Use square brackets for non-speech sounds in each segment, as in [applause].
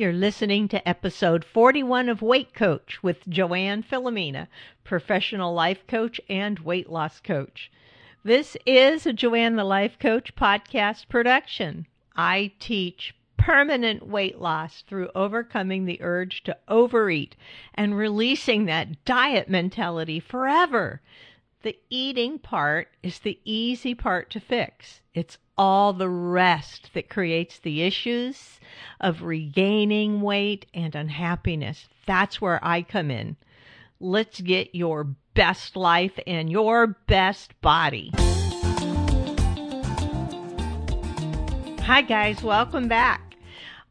You're listening to episode 41 of Weight Coach with Joanne Filomena, professional life coach and weight loss coach. This is a Joanne the Life Coach podcast production. I teach permanent weight loss through overcoming the urge to overeat and releasing that diet mentality forever. The eating part is the easy part to fix. It's all the rest that creates the issues of regaining weight and unhappiness. That's where I come in. Let's get your best life and your best body. Hi, guys. Welcome back.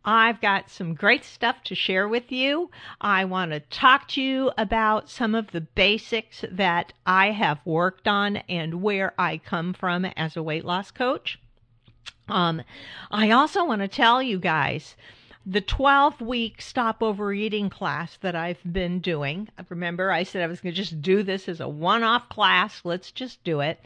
I've got some great stuff to share with you. I want to talk to you about some of the basics that I have worked on and where I come from as a weight loss coach. Um, I also want to tell you guys the 12 week stop overeating class that I've been doing. Remember, I said I was going to just do this as a one off class. Let's just do it.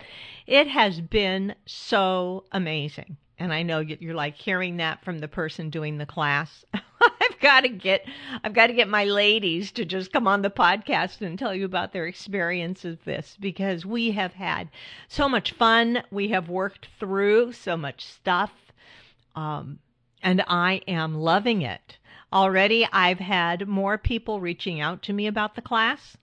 It has been so amazing. And I know you're like hearing that from the person doing the class. [laughs] [laughs] I've got to get I've got to get my ladies to just come on the podcast and tell you about their experience of this because we have had so much fun. We have worked through so much stuff. Um, and I am loving it. Already I've had more people reaching out to me about the class.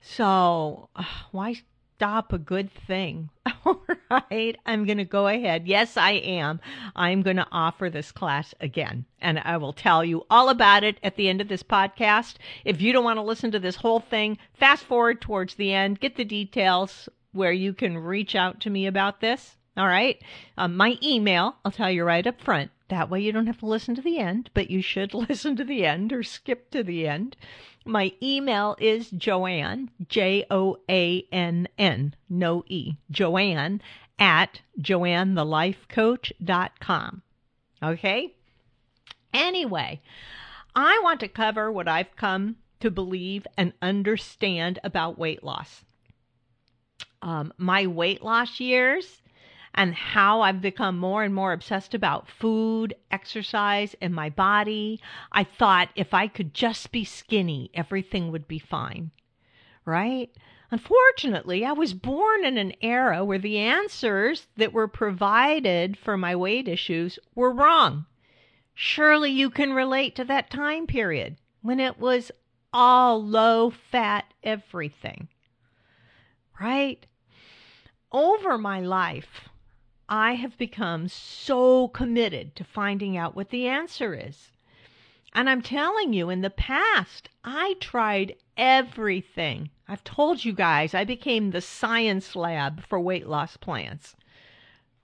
So, why stop a good thing. [laughs] All right, I'm going to go ahead. Yes, I am. I'm going to offer this class again, and I will tell you all about it at the end of this podcast. If you don't want to listen to this whole thing, fast forward towards the end, get the details where you can reach out to me about this. All right, um, my email, I'll tell you right up front. That way you don't have to listen to the end, but you should [laughs] listen to the end or skip to the end. My email is Joanne, J O A N N, no E, Joanne at joannethelifecoach.com. Okay? Anyway, I want to cover what I've come to believe and understand about weight loss. Um, my weight loss years and how I've become more and more obsessed about food, exercise, and my body. I thought if I could just be skinny, everything would be fine. Right? Unfortunately, I was born in an era where the answers that were provided for my weight issues were wrong. Surely you can relate to that time period when it was all low fat everything. Right? Over my life, I have become so committed to finding out what the answer is. And I'm telling you, in the past, I tried everything. I've told you guys, I became the science lab for weight loss plans,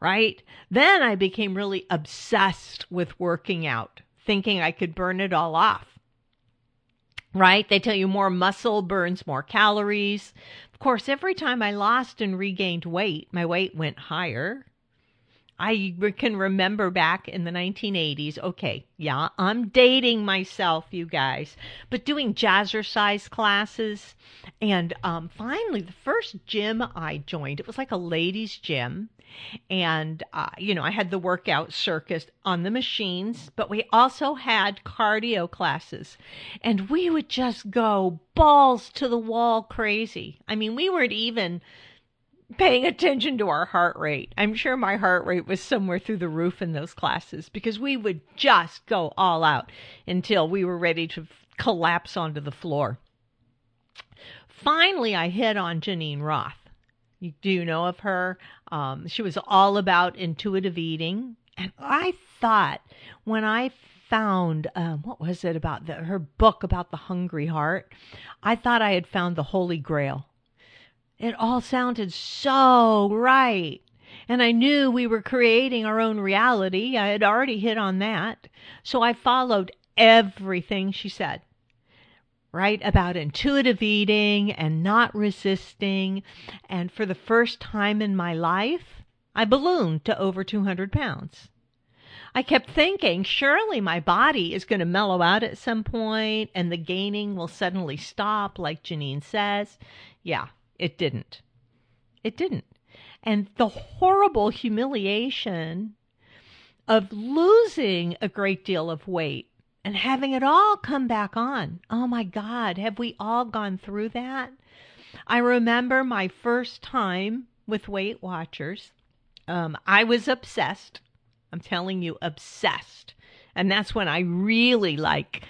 right? Then I became really obsessed with working out, thinking I could burn it all off, right? They tell you more muscle burns more calories. Of course, every time I lost and regained weight, my weight went higher. I can remember back in the 1980s. Okay, yeah, I'm dating myself, you guys, but doing jazzercise classes. And um, finally, the first gym I joined, it was like a ladies' gym. And, uh, you know, I had the workout circus on the machines, but we also had cardio classes. And we would just go balls to the wall crazy. I mean, we weren't even paying attention to our heart rate. I'm sure my heart rate was somewhere through the roof in those classes because we would just go all out until we were ready to collapse onto the floor. Finally, I hit on Geneen Roth. Do you know of her? Um, she was all about intuitive eating. And I thought when I found, um, what was it about the, her book about the hungry heart? I thought I had found the Holy Grail. It all sounded so right. And I knew we were creating our own reality. I had already hit on that. So I followed everything she said, right? About intuitive eating and not resisting. And for the first time in my life, I ballooned to over 200 pounds. I kept thinking, surely my body is going to mellow out at some point and the gaining will suddenly stop, like Geneen says. Yeah, it didn't. It didn't. And the horrible humiliation of losing a great deal of weight and having it all come back on. Oh my God, have we all gone through that? I remember my first time with Weight Watchers. Um, I was obsessed. I'm telling you, obsessed. And that's when I really like,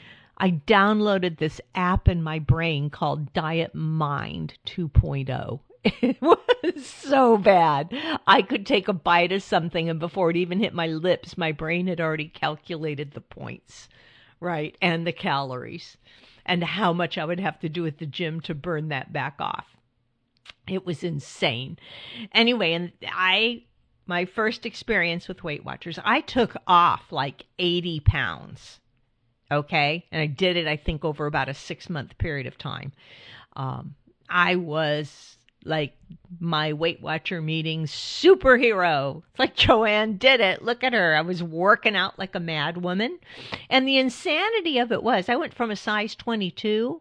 I downloaded this app in my brain called Diet Mind 2.0. [laughs] It was so bad. I could take a bite of something, and before it even hit my lips, my brain had already calculated the points, right? And the calories, and how much I would have to do at the gym to burn that back off. It was insane. Anyway, and I, my first experience with Weight Watchers, I took off like 80 pounds. Okay. And I did it, I think, over about a six month period of time. Um, I was like my Weight Watcher meeting superhero. It's like Joanne did it. Look at her. I was working out like a mad woman. And the insanity of it was I went from a size 22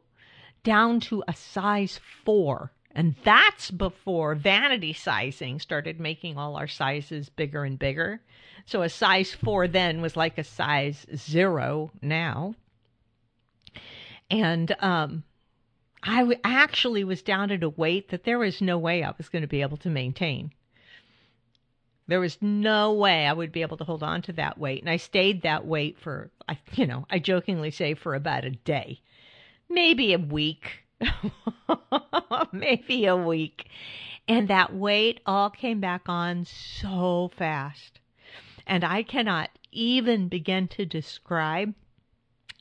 down to a size 4. And that's before vanity sizing started making all our sizes bigger and bigger. So a size 4 then was like a size 0 now. And um I w- actually was down at a weight that there was no way I was going to be able to maintain. There was no way I would be able to hold on to that weight. And I stayed that weight for, you know, I jokingly say for about a day, maybe a week, [laughs] maybe a week. And that weight all came back on so fast. And I cannot even begin to describe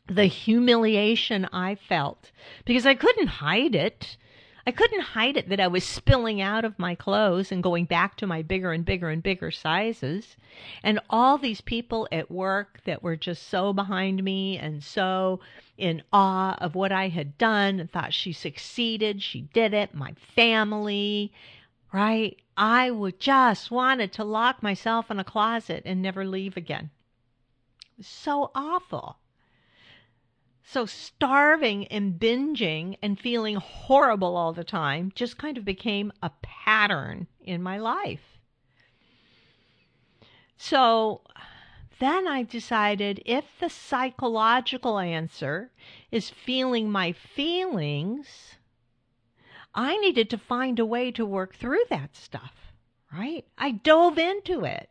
the humiliation I felt because I couldn't hide it. I couldn't hide it that I was spilling out of my clothes and going back to my bigger and bigger and bigger sizes. And all these people at work that were just so behind me and so in awe of what I had done and thought she succeeded, she did it, my family, right? I would just wanted to lock myself in a closet and never leave again. It was so awful. So starving and binging and feeling horrible all the time just kind of became a pattern in my life. So then I decided if the psychological answer is feeling my feelings, I needed to find a way to work through that stuff, right? I dove into it.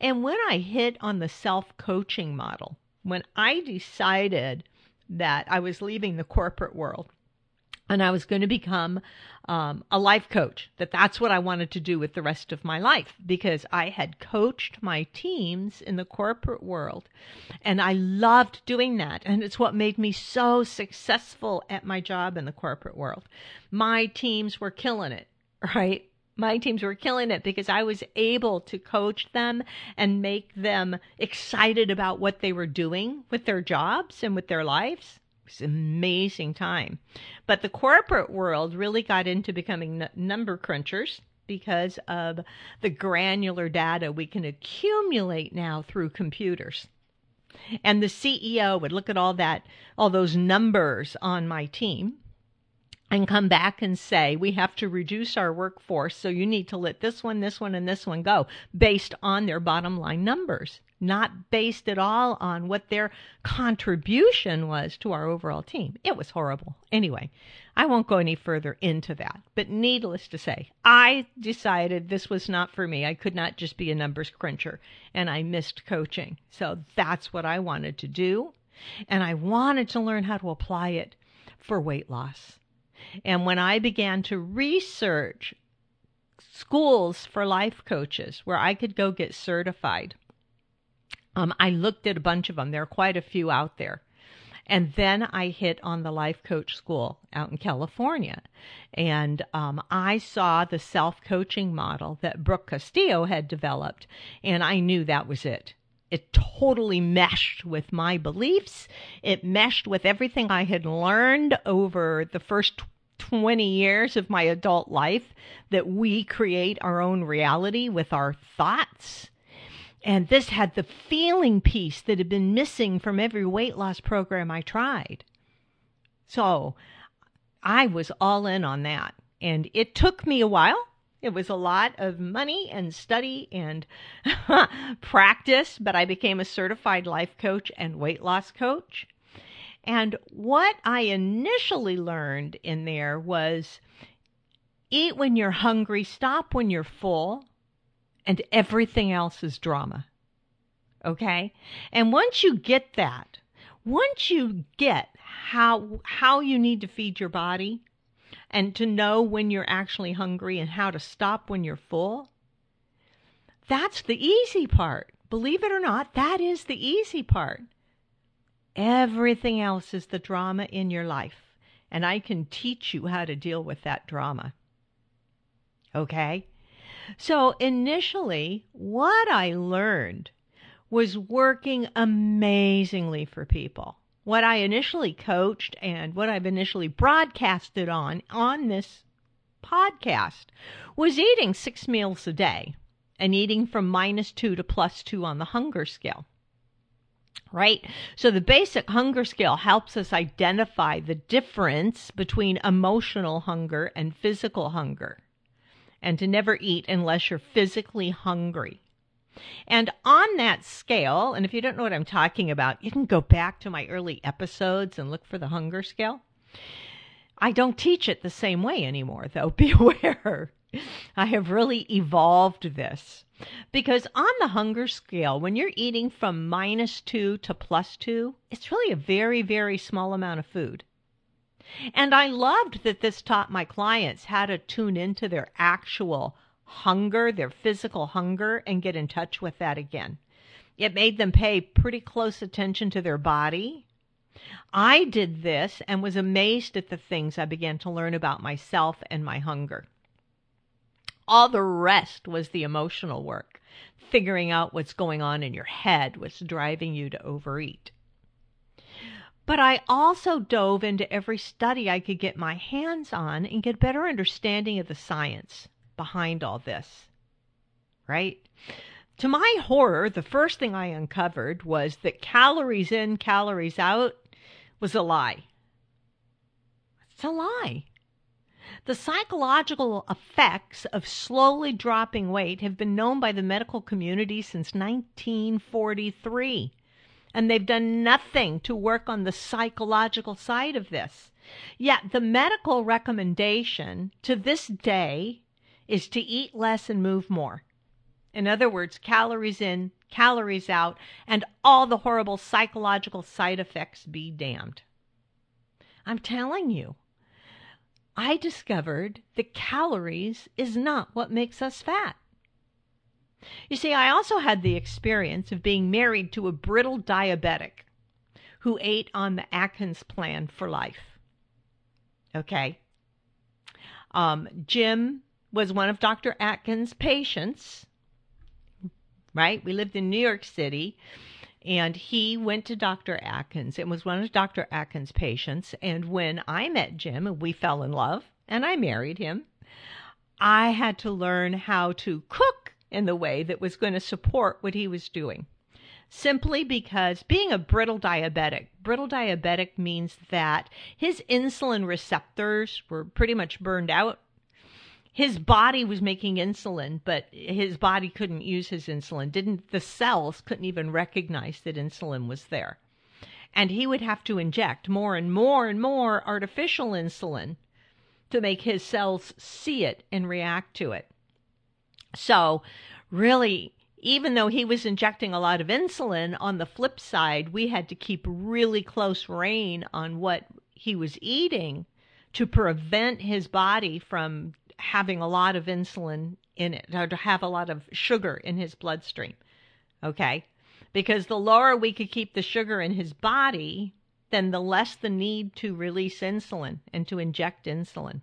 And when I hit on the self coaching model, when I decided that I was leaving the corporate world and I was going to become um, a life coach, that that's what I wanted to do with the rest of my life because I had coached my teams in the corporate world and I loved doing that. And it's what made me so successful at my job in the corporate world. My teams were killing it, [laughs] right? My teams were killing it because I was able to coach them and make them excited about what they were doing with their jobs and with their lives. It was an amazing time. But the corporate world really got into becoming n- number crunchers because of the granular data we can accumulate now through computers. And the CEO would look at all that, all those numbers on my team and come back and say, we have to reduce our workforce, so you need to let this one, this one, and this one go based on their bottom line numbers, not based at all on what their contribution was to our overall team. It was horrible. Anyway, I won't go any further into that, but needless to say, I decided this was not for me. I could not just be a numbers cruncher, and I missed coaching. So that's what I wanted to do, and I wanted to learn how to apply it for weight loss. And when I began to research schools for life coaches where I could go get certified, um, I looked at a bunch of them. There are quite a few out there. And then I hit on the life coach school out in California. And um, I saw the self coaching model that Brooke Castillo had developed, and I knew that was it. It totally meshed with my beliefs. It meshed with everything I had learned over the first 20 years of my adult life that we create our own reality with our thoughts. And this had the feeling piece that had been missing from every weight loss program I tried. So I was all in on that. And it took me a while. It was a lot of money and study and [laughs] practice, but I became a certified life coach and weight loss coach. And what I initially learned in there was eat when you're hungry, stop when you're full, and everything else is drama. Okay? And once you get that, once you get how how you need to feed your body and to know when you're actually hungry and how to stop when you're full, that's the easy part. Believe it or not, that is the easy part. Everything else is the drama in your life, and I can teach you how to deal with that drama. Okay? So initially, what I learned was working amazingly for people. What I initially coached and what I've initially broadcasted on on this podcast was eating six meals a day and eating from minus two to plus two on the hunger scale. Right? So the basic hunger scale helps us identify the difference between emotional hunger and physical hunger, and to never eat unless you're physically hungry. And on that scale, and if you don't know what I'm talking about, you can go back to my early episodes and look for the hunger scale. I don't teach it the same way anymore, though. [laughs] Beware. I have really evolved this. Because on the hunger scale, when you're eating from minus two to plus two, it's really a very, very small amount of food. And I loved that this taught my clients how to tune into their actual hunger, their physical hunger, and get in touch with that again. It made them pay pretty close attention to their body. I did this and was amazed at the things I began to learn about myself and my hunger. All the rest was the emotional work, figuring out what's going on in your head, what's driving you to overeat. But I also dove into every study I could get my hands on and get a better understanding of the science behind all this. Right? To my horror, the first thing I uncovered was that calories in, calories out was a lie. It's a lie. The psychological effects of slowly dropping weight have been known by the medical community since 1943, and they've done nothing to work on the psychological side of this. Yet the medical recommendation to this day is to eat less and move more. In other words, calories in, calories out, and all the horrible psychological side effects be damned. I'm telling you, I discovered that calories is not what makes us fat. You see, I also had the experience of being married to a brittle diabetic who ate on the Atkins plan for life. Okay. Um, Jim was one of Dr. Atkins' patients, right? We lived in New York City and he went to Dr. Atkins and was one of Dr. Atkins' patients. And when I met Jim and we fell in love and I married him, I had to learn how to cook in the way that was going to support what he was doing. Simply because being a brittle diabetic, brittle diabetic means that his insulin receptors were pretty much burned out his body was making insulin, but his body couldn't use his insulin. Didn't the cells couldn't even recognize that insulin was there. And he would have to inject more and more and more artificial insulin to make his cells see it and react to it. So, really, even though he was injecting a lot of insulin, on the flip side, we had to keep really close rein on what he was eating to prevent his body from having a lot of insulin in it or to have a lot of sugar in his bloodstream. Okay? Because the lower we could keep the sugar in his body, then the less the need to release insulin and to inject insulin.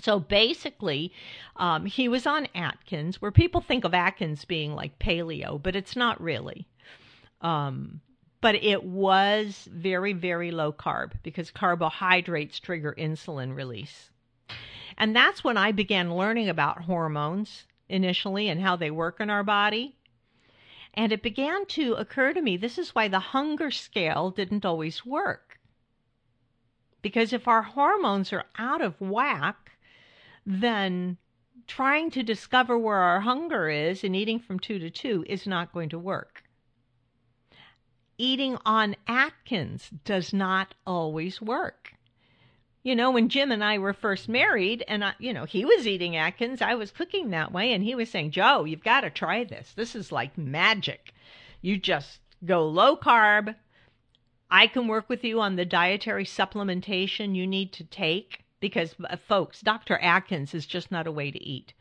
So basically, um, he was on Atkins, where people think of Atkins being like paleo, but it's not really. Um, but it was very, very low carb because carbohydrates trigger insulin release. And that's when I began learning about hormones initially and how they work in our body. And it began to occur to me this is why the hunger scale didn't always work. Because if our hormones are out of whack, then trying to discover where our hunger is and eating from two to two is not going to work. eating on Atkins does not always work. You know, when Jim and I were first married, and I, you know, he was eating Atkins, I was cooking that way, and he was saying, Joe, you've got to try this. This is like magic. You just go low carb. I can work with you on the dietary supplementation you need to take because, uh, folks, Dr. Atkins is just not a way to eat.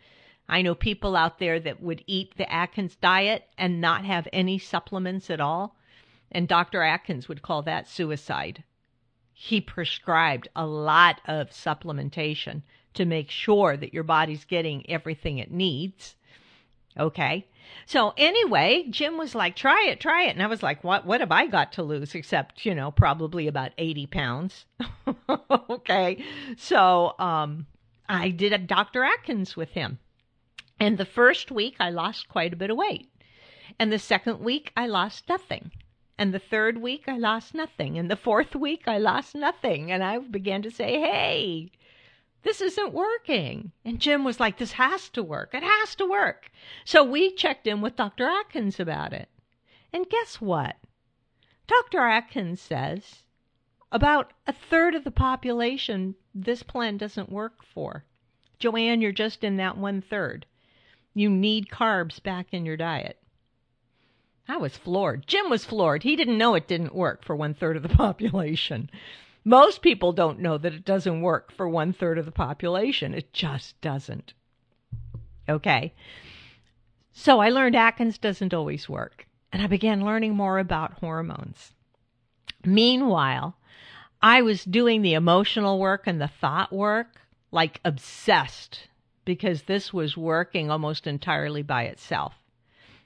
I know people out there that would eat the Atkins diet and not have any supplements at all. And Dr. Atkins would call that suicide he prescribed a lot of supplementation to make sure that your body's getting everything it needs. Okay. So anyway, Jim was like, try it, try it. And I was like, what, what have I got to lose except, you know, probably about 80 pounds. [laughs] okay. So, um, I did a Dr. Atkins with him. And the first week I lost quite a bit of weight. And the second week I lost nothing. And the third week, I lost nothing. And the fourth week, I lost nothing. And I began to say, hey, this isn't working. And Jim was like, this has to work. It has to work. So we checked in with Dr. Atkins about it. And guess what? Dr. Atkins says about a third of the population this plan doesn't work for. Joanne, you're just in that one third. You need carbs back in your diet. I was floored. Jim was floored. He didn't know it didn't work for one third of the [laughs] population. Most people don't know that it doesn't work for one third of the population. It just doesn't. Okay. So I learned Atkins doesn't always work, and I began learning more about hormones. Meanwhile, I was doing the emotional work and the thought work like obsessed because this was working almost entirely by itself.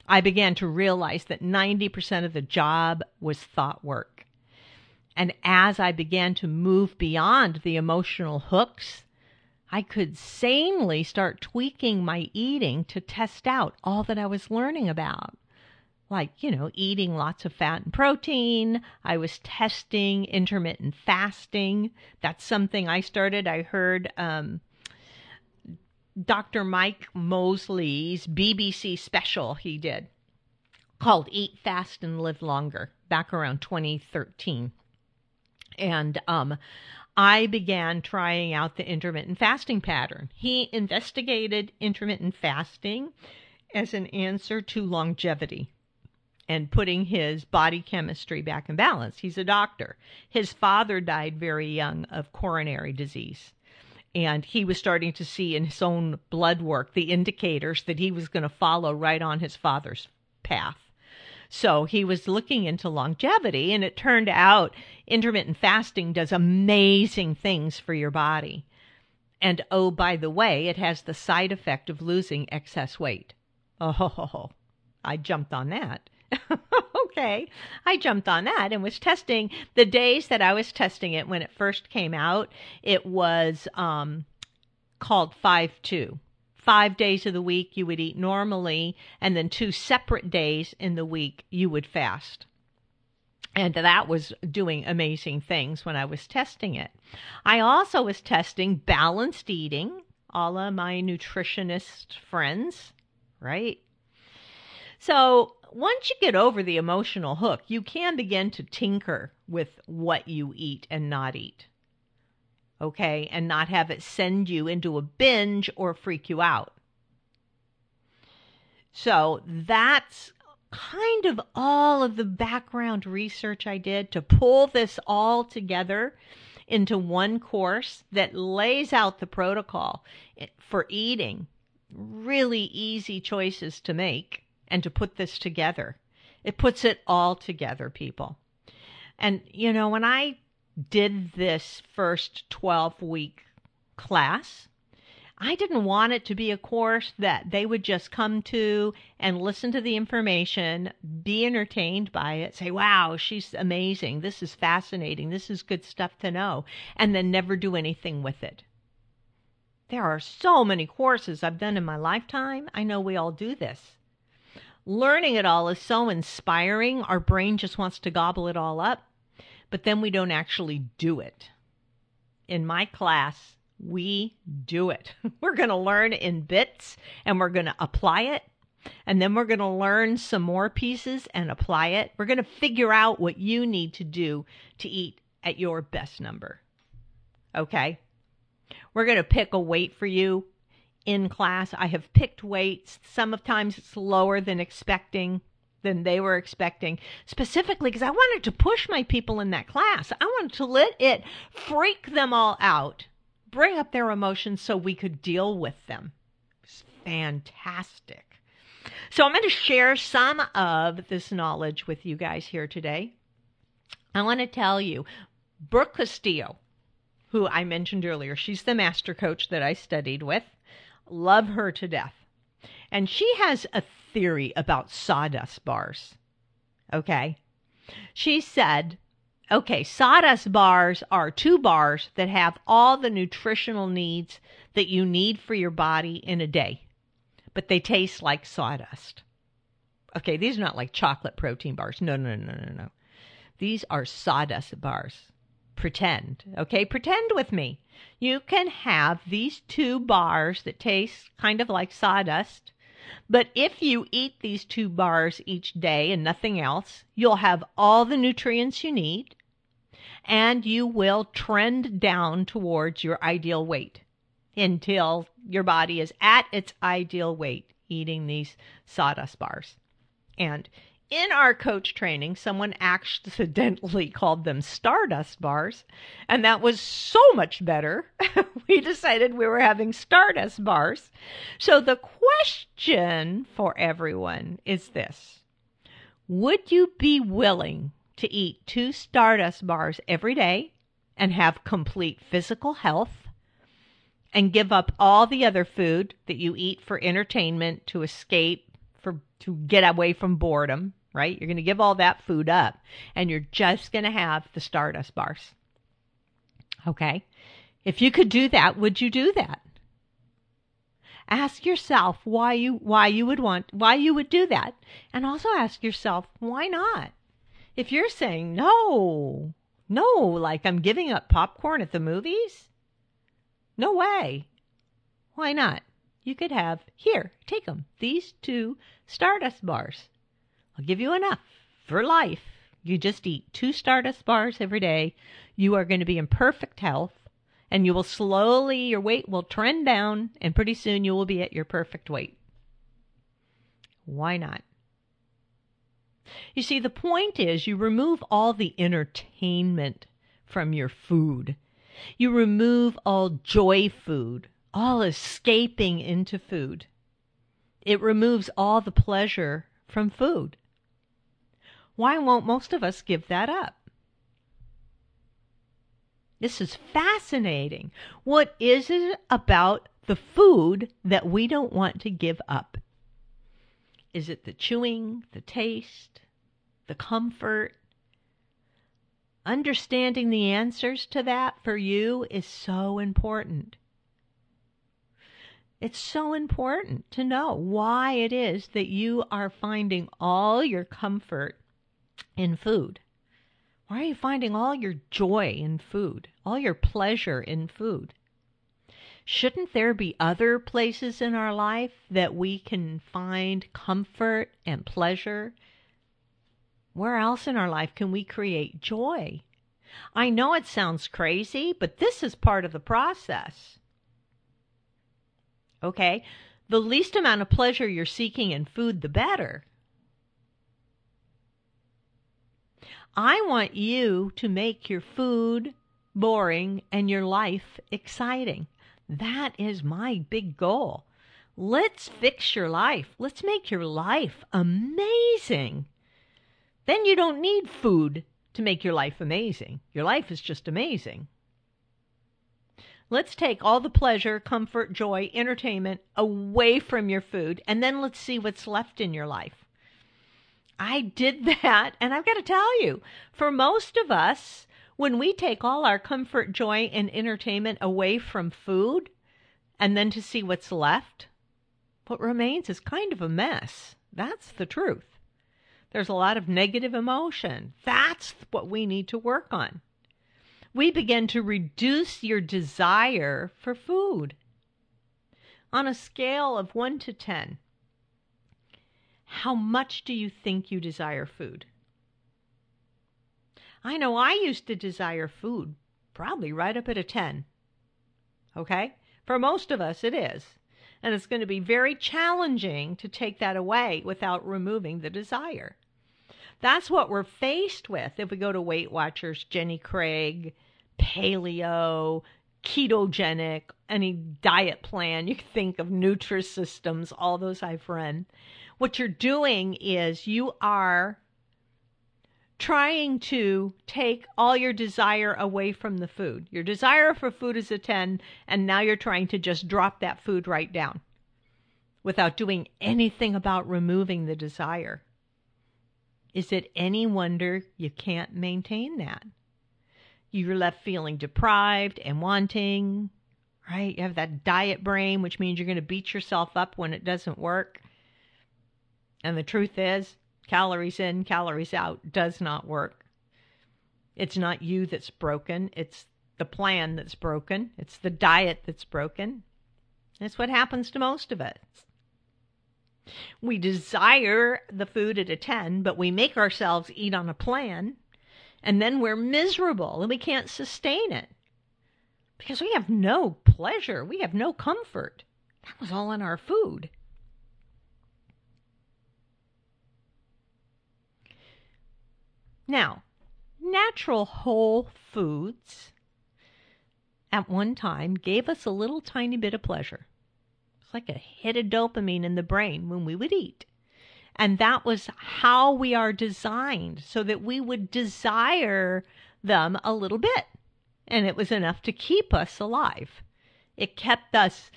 I began to realize that 90% of the job was thought work. And as I began to move beyond the emotional hooks, I could sanely start tweaking my eating to test out all that I was learning about. Like, you know, eating lots of fat and protein. I was testing intermittent fasting. That's something I started. I heard um, Dr. Mike Mosley's BBC special he did called Eat Fast and Live Longer back around 2013. And um, I began trying out the intermittent fasting pattern. He investigated intermittent fasting as an answer to longevity and putting his body chemistry back in balance. He's a doctor. His father died very young of coronary disease and he was starting to see in his own blood work the indicators that he was going to follow right on his father's path. So he was looking into longevity, and it turned out intermittent fasting does amazing things for your body. And oh, by the way, it has the side effect of losing excess weight. Oh, [laughs] I jumped on that. [laughs] okay. I jumped on that and was testing the days that I was testing it when it first came out. It was um, called 5 2. Five days of the week you would eat normally, and then two separate days in the week you would fast. And that was doing amazing things when I was testing it. I also was testing balanced eating, all of my nutritionist friends, right? So once you get over the emotional hook, you can begin to tinker with what you eat and not eat. Okay, and not have it send you into a binge or freak you out. So that's kind of all of the background research I did to pull this all together into one course that lays out the protocol for eating really easy choices to make and to put this together. It puts it all together, people. And, you know, when I did this first 12 week class, I didn't want it to be a course that they would just come to and listen to the information, be entertained by it, say, wow, she's amazing. This is fascinating. This is good stuff to know, and then never do anything with it. There are so many courses I've done in my lifetime. I know we all do this learning it all is so inspiring. Our brain just wants to gobble it all up, but then we don't actually do it. In my class, we do it. [laughs] We're going to learn in bits and we're going to apply it. And then we're going to learn some more pieces and apply it. We're going to figure out what you need to do to eat at your best number. Okay? We're going to pick a weight for you in class. I have picked weights. Sometimes it's lower than expecting than they were expecting, specifically because I wanted to push my people in that class. I wanted to let it freak them all out, bring up their emotions so we could deal with them. Fantastic. So I'm going to share some of this knowledge with you guys here today. I want to tell you, Brooke Castillo, who I mentioned earlier, she's the master coach that I studied with. Love her to death. And she has a theory about sawdust bars. Okay. She said, okay, sawdust bars are two bars that have all the nutritional needs that you need for your body in a day, but they taste like sawdust. Okay, these are not like chocolate protein bars. No, no, no, no, no. These are sawdust bars. Pretend. Okay, pretend with me. You can have these two bars that taste kind of like sawdust, but if you eat these two bars each day and nothing else, you'll have all the nutrients you need and you will trend down towards your ideal weight until your body is at its ideal weight eating these sawdust bars. And in our coach training, someone accidentally [laughs] called them stardust bars, and that was so much better. [laughs] we decided we were having stardust bars. So the question for everyone is this Would you be willing to eat two stardust bars every day and have complete physical health? And give up all the other food that you eat for entertainment to escape for to get away from boredom, right? You're going to give all that food up and you're just going to have the Stardust bars. Okay? If you could do that, would you do that? Ask yourself why you why you would want why you would do that and also ask yourself why not? If you're saying no, no, like I'm giving up popcorn at the movies? No way. Why not? You could have, here, take them, these two Stardust bars. I'll give you enough for life. You just eat two Stardust bars every day. You are going to be in perfect health, and you will slowly, your weight will trend down, and pretty soon you will be at your perfect weight. Why not? You see, the point is you remove all the entertainment from your food. You remove all joy food, all escaping into food. It removes all the pleasure from food. Why won't most of us give that up? This is fascinating. What is it about the food that we don't want to give up? Is it the chewing, the taste, the comfort? Understanding the answers to that for you is so important. It's so important to know why it is that you are finding all your comfort in food. Why are you finding all your joy in food, all your pleasure in food? Shouldn't there be other places in our life that we can find comfort and pleasure? Where else in our life can we create joy? I know it sounds crazy, but this is part of the process. Okay? The least amount of pleasure you're seeking in food, the better. I want you to make your food boring and your life exciting. That is my big goal. Let's fix your life. Let's make your life amazing. Then you don't need food to make your life amazing. Your life is just amazing. Let's take all the pleasure, comfort, joy, entertainment away from your food, and then let's see what's left in your life. I did [laughs] that, and I've got to tell you, for most of us, when we take all our comfort, joy, and entertainment away from food, and then to see what's left, what remains is kind of a mess. That's the truth. There's a lot of negative emotion. That's what we need to work on. We begin to reduce your desire for food. On a scale of 1 to 10, how much do you think you desire food? I know I used to desire food probably right up at a 10. Okay? For most of us, it is. And it's going to be very challenging to take that away without removing the desire. That's what we're faced with if we go to Weight Watchers, Jenny Craig, paleo, ketogenic, any diet plan you think of, Nutrisystems, all those I've run. What you're doing is you are trying to take all your desire away from the food. Your desire for food is a 10, and now you're trying to just drop that food right down without doing anything about removing the desire. Is it any wonder you can't maintain that? You're left feeling deprived and wanting, right? You have that diet brain, which means you're going to beat yourself up when it doesn't work. And the truth is, calories in, calories out does not work. It's not you that's broken, it's the plan that's broken, it's the diet that's broken. That's what happens to most of us. We desire the food at a 10, but we make ourselves eat on a plan, and then we're miserable and we can't sustain it because we have no pleasure, we have no comfort. That was all in our food. Now, natural whole foods at one time gave us a little tiny bit of pleasure. It's like a hit of dopamine in the brain when we would eat. And that was how we are designed, so that we would desire them a little bit. And it was enough to keep us alive. It kept us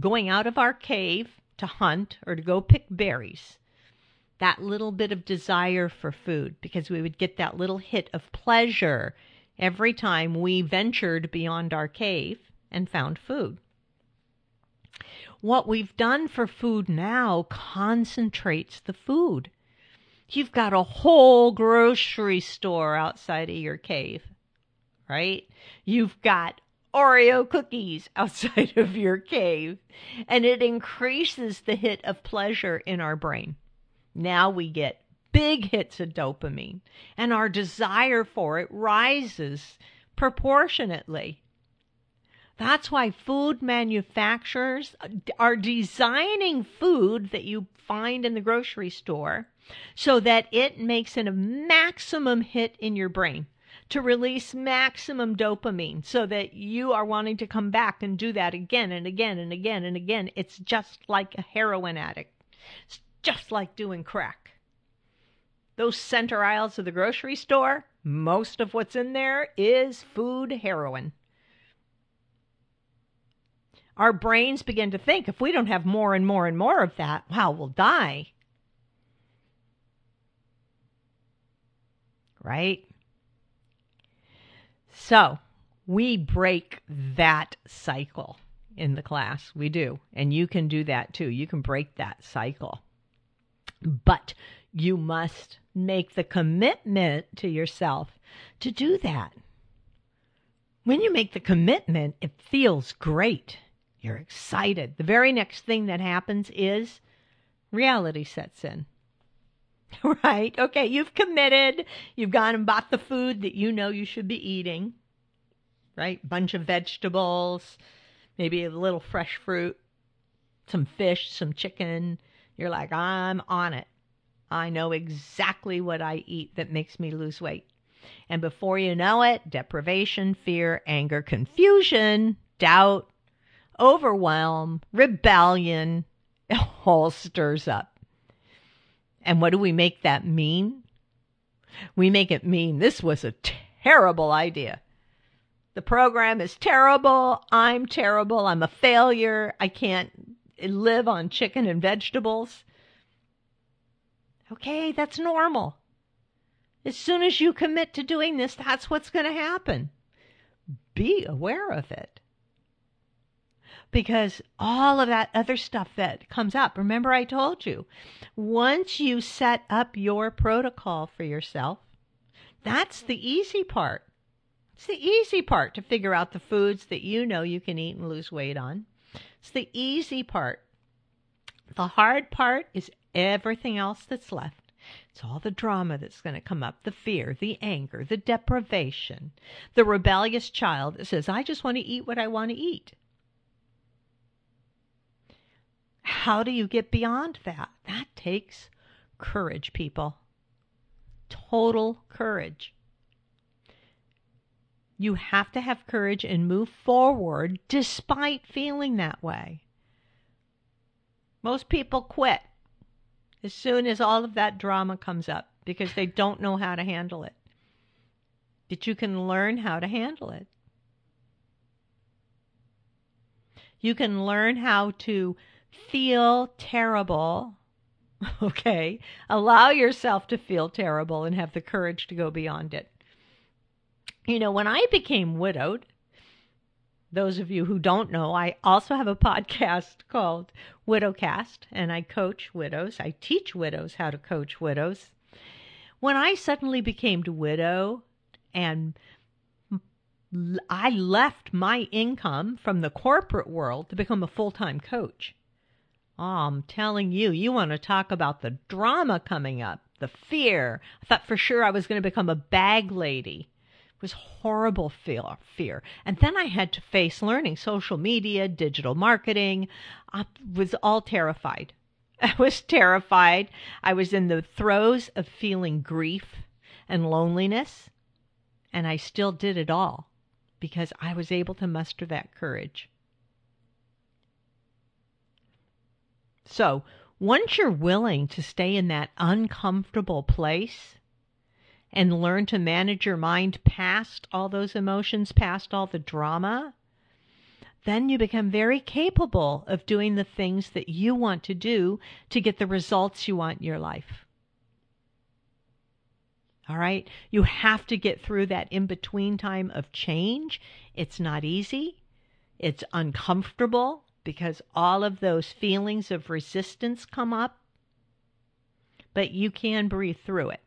going out of our cave to hunt or to go pick berries that little bit of desire for food because we would get that little hit of pleasure every time we ventured beyond our cave and found food. What we've done for food now concentrates the food. You've got a whole grocery store outside of your cave, right? You've got Oreo cookies [laughs] outside of your cave, and it increases the hit of pleasure in our brain. Now we get big hits of dopamine, and our desire for it rises proportionately. That's why food manufacturers uh, are designing food that you find in the grocery store so that it makes a maximum hit in your brain to release maximum dopamine so that you are wanting to come back and do that again and again and again and again. It's just like a heroin addict. It's just like doing crack. Those center aisles of the grocery store, most of what's in there is food heroin. Our brains begin to think if we don't have more and more and more of that, wow, we'll die. Right? So, we break that cycle in the class. We do. And you can do that too. You can break that cycle. But you must make the commitment to yourself to do that. When you make the commitment, it feels great. You're excited. The very next thing that happens is reality sets in. [laughs] right? Okay, you've committed. You've gone and bought the food that you know you should be eating. Right? Bunch of vegetables, maybe a little fresh fruit, some fish, some chicken, you're like, I'm on it. I know exactly what I eat that makes me lose weight. And before you know it, deprivation, fear, anger, confusion, doubt, overwhelm, rebellion, it all stirs up. And what do we make that mean? We make it mean this was a terrible idea. The program is terrible. I'm terrible. I'm a failure. I can't live on chicken and vegetables. Okay, that's normal. As soon as you commit to doing this, that's what's going to happen. Be aware of it. Because all of that other stuff that comes up, remember I told you, once you set up your protocol for yourself, that's the easy part. It's the easy part to figure out the foods that you know you can eat and lose weight on. It's the easy part. The hard part is everything else that's left. It's all the drama that's going to come up the fear, the anger, the deprivation, the rebellious child that says, I just want to eat what I want to eat. How do you get beyond that? That takes courage, people. Total courage. You have to have courage and move forward despite feeling that way. Most people quit as soon as all of that drama comes up because they don't know how to handle it. But you can learn how to handle it. You can learn how to feel terrible. [laughs] Okay. Allow yourself to feel terrible and have the courage to go beyond it. You know, when I became widowed, those of you who don't know, I also have a podcast [laughs] called Widowcast, and I coach widows. I teach widows how to coach widows. When I suddenly became a widow and I left my income from the corporate world to become a full time coach. Oh, I'm telling you, you want to talk about the drama coming up, the fear. I thought for sure I was going to become a bag lady. It was horrible fear, fear. And then I had to face learning social media, digital marketing. I was all terrified. [laughs] I was terrified. I was in the throes of feeling grief and loneliness, and I still did it all because I was able to muster that courage. So, once you're willing to stay in that uncomfortable place and learn to manage your mind past all those emotions, past all the drama, then you become very capable of doing the things that you want to do to get the results you want in your life. All right? You have to get through that in between time of change. It's not easy, it's uncomfortable, because all of those feelings of resistance come up, but you can breathe through it.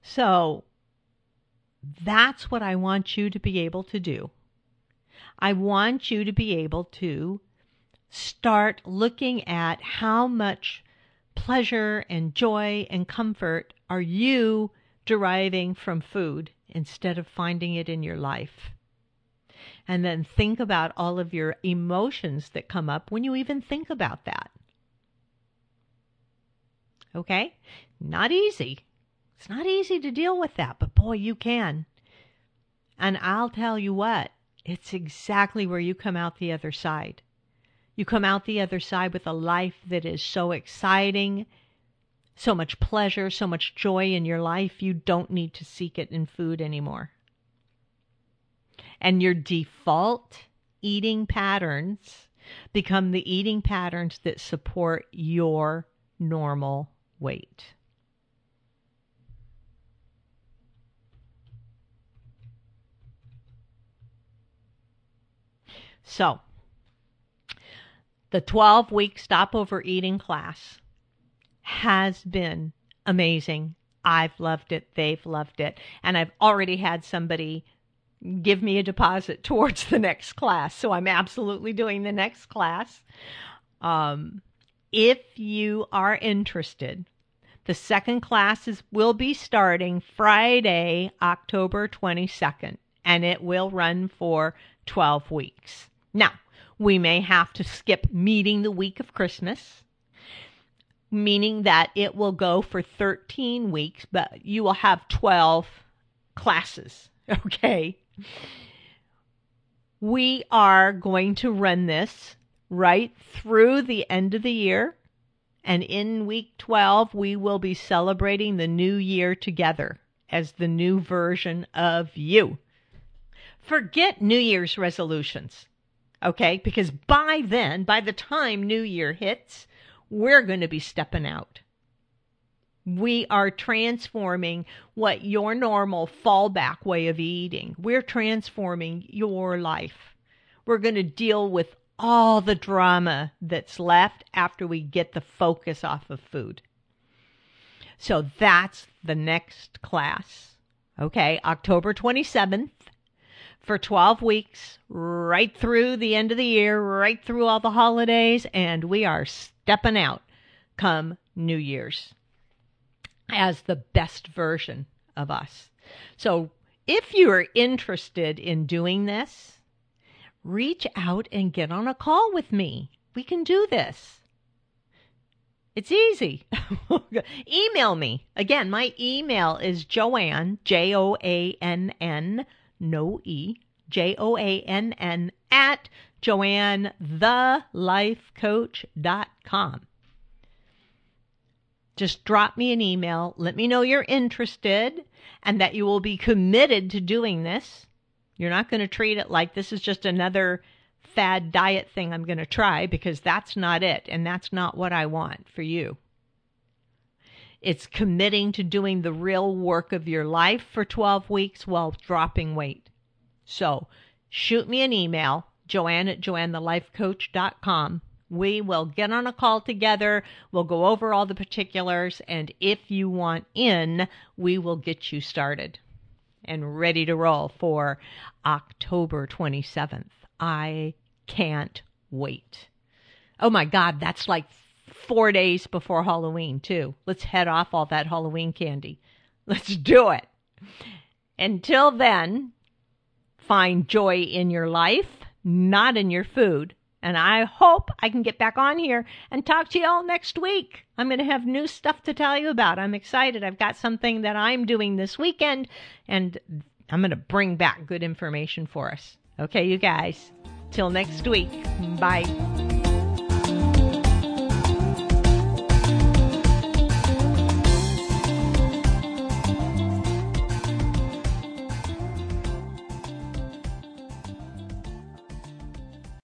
So that's what I want you to be able to do. I want you to be able to start looking at how much pleasure and joy and comfort are you deriving from food instead of finding it in your life and then think about all of your emotions that come up when you even think about that. Okay? Not easy. It's not easy to deal with that, but boy, you can. And I'll tell you what, it's exactly where you come out the other side. You come out the other side with a life that is so exciting, so much pleasure, so much joy in your life, you don't need to seek it in food anymore and your default eating patterns become the eating patterns that support your normal weight. So, the 12 week stop overeating class has been amazing. I've loved it. They've loved it. And I've already had somebody give me a deposit [laughs] towards the next class. So I'm absolutely doing the next class. Um, if you are interested, the second class is, will be starting Friday, October 22nd, and it will run for 12 weeks. Now, we may have to skip meeting the week of Christmas, meaning that it will go for 13 weeks, but you will have 12 classes. [laughs] Okay. We are going to run this right through the end of the year. And in week 12, we will be celebrating the new year together as the new version of you. Forget New Year's resolutions, okay? Because by then, by the time New Year hits, we're going to be stepping out. We are transforming what your normal fallback way of eating. We're transforming your life. We're going to deal with all the drama that's left after we get the focus off of food. So that's the next class. Okay, October 27th for 12 weeks, right through the end of the year, right through all the holidays, and we are stepping out come New Year's as the best version of us. So if you are interested in doing this, reach out and get on a call with me. We can do this. It's easy. [laughs] email me. Again, my email is Joanne, J O A N N, no E, J O A N N, at joannethelifecoach.com. Just drop me an email. Let me know you're interested and that you will be committed to doing this. You're not going to treat it like this is just another fad diet thing I'm going to try because that's not it. And that's not what I want for you. It's committing to doing the real work of your life for 12 weeks while dropping weight. So shoot me an email, joanne at joannethelifecoach.com. We will get on a call together. We'll go over all the particulars. And if you want in, we will get you started and ready to roll for October 27th. I can't wait. Oh my God, that's like four days before Halloween, too. Let's head off all that Halloween candy. Let's do it. Until then, find joy in your life, not in your food. And I hope I can get back on here and talk to you all next week. I'm going to have new stuff to tell you about. I'm excited. I've got something that I'm doing this weekend, and I'm going to bring back good information for us. Okay, you guys. Till next week. Bye.